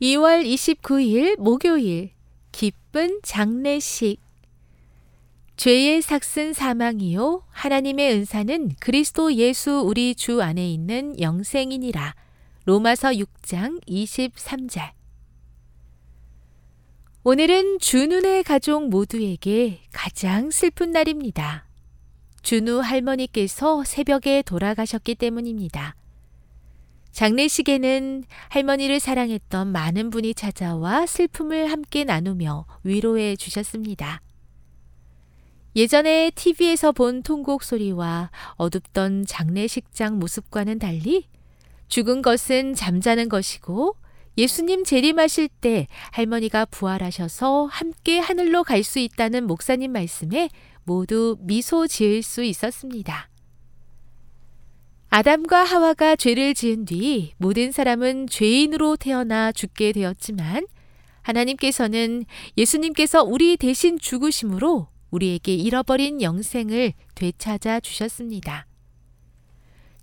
2월 29일 목요일 기쁜 장례식 죄의 삭슨 사망이요 하나님의 은사는 그리스도 예수 우리 주 안에 있는 영생이니라. 로마서 6장 23절 오늘은 준우네 가족 모두에게 가장 슬픈 날입니다. 준우 할머니께서 새벽에 돌아가셨기 때문입니다. 장례식에는 할머니를 사랑했던 많은 분이 찾아와 슬픔을 함께 나누며 위로해 주셨습니다. 예전에 TV에서 본 통곡 소리와 어둡던 장례식장 모습과는 달리 죽은 것은 잠자는 것이고 예수님 재림하실 때 할머니가 부활하셔서 함께 하늘로 갈 수 있다는 목사님 말씀에 모두 미소 지을 수 있었습니다. 아담과 하와가 죄를 지은 뒤 모든 사람은 죄인으로 태어나 죽게 되었지만 하나님께서는 예수님께서 우리 대신 죽으심으로 우리에게 잃어버린 영생을 되찾아 주셨습니다.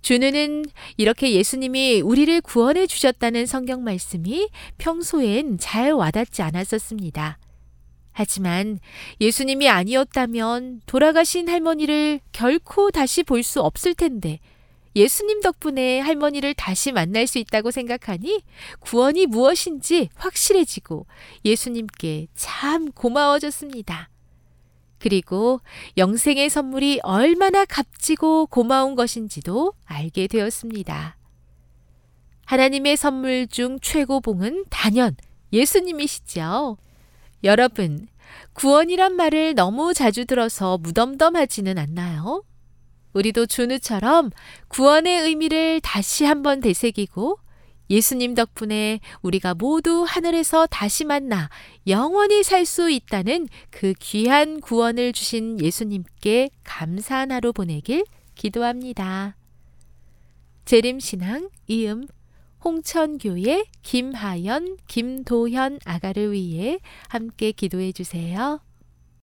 주는 이렇게 예수님이 우리를 구원해 주셨다는 성경 말씀이 평소엔 잘 와닿지 않았었습니다. 하지만 예수님이 아니었다면 돌아가신 할머니를 결코 다시 볼 수 없을 텐데 예수님 덕분에 할머니를 다시 만날 수 있다고 생각하니 구원이 무엇인지 확실해지고 예수님께 참 고마워졌습니다. 그리고 영생의 선물이 얼마나 값지고 고마운 것인지도 알게 되었습니다. 하나님의 선물 중 최고봉은 단연 예수님이시죠. 여러분, 구원이란 말을 너무 자주 들어서 무덤덤하지는 않나요? 우리도 준우처럼 구원의 의미를 다시 한번 되새기고 예수님 덕분에 우리가 모두 하늘에서 다시 만나 영원히 살 수 있다는 그 귀한 구원을 주신 예수님께 감사한 하루 보내길 기도합니다. 재림신앙 이음 홍천교회 김하연, 김도현 아가를 위해 함께 기도해 주세요.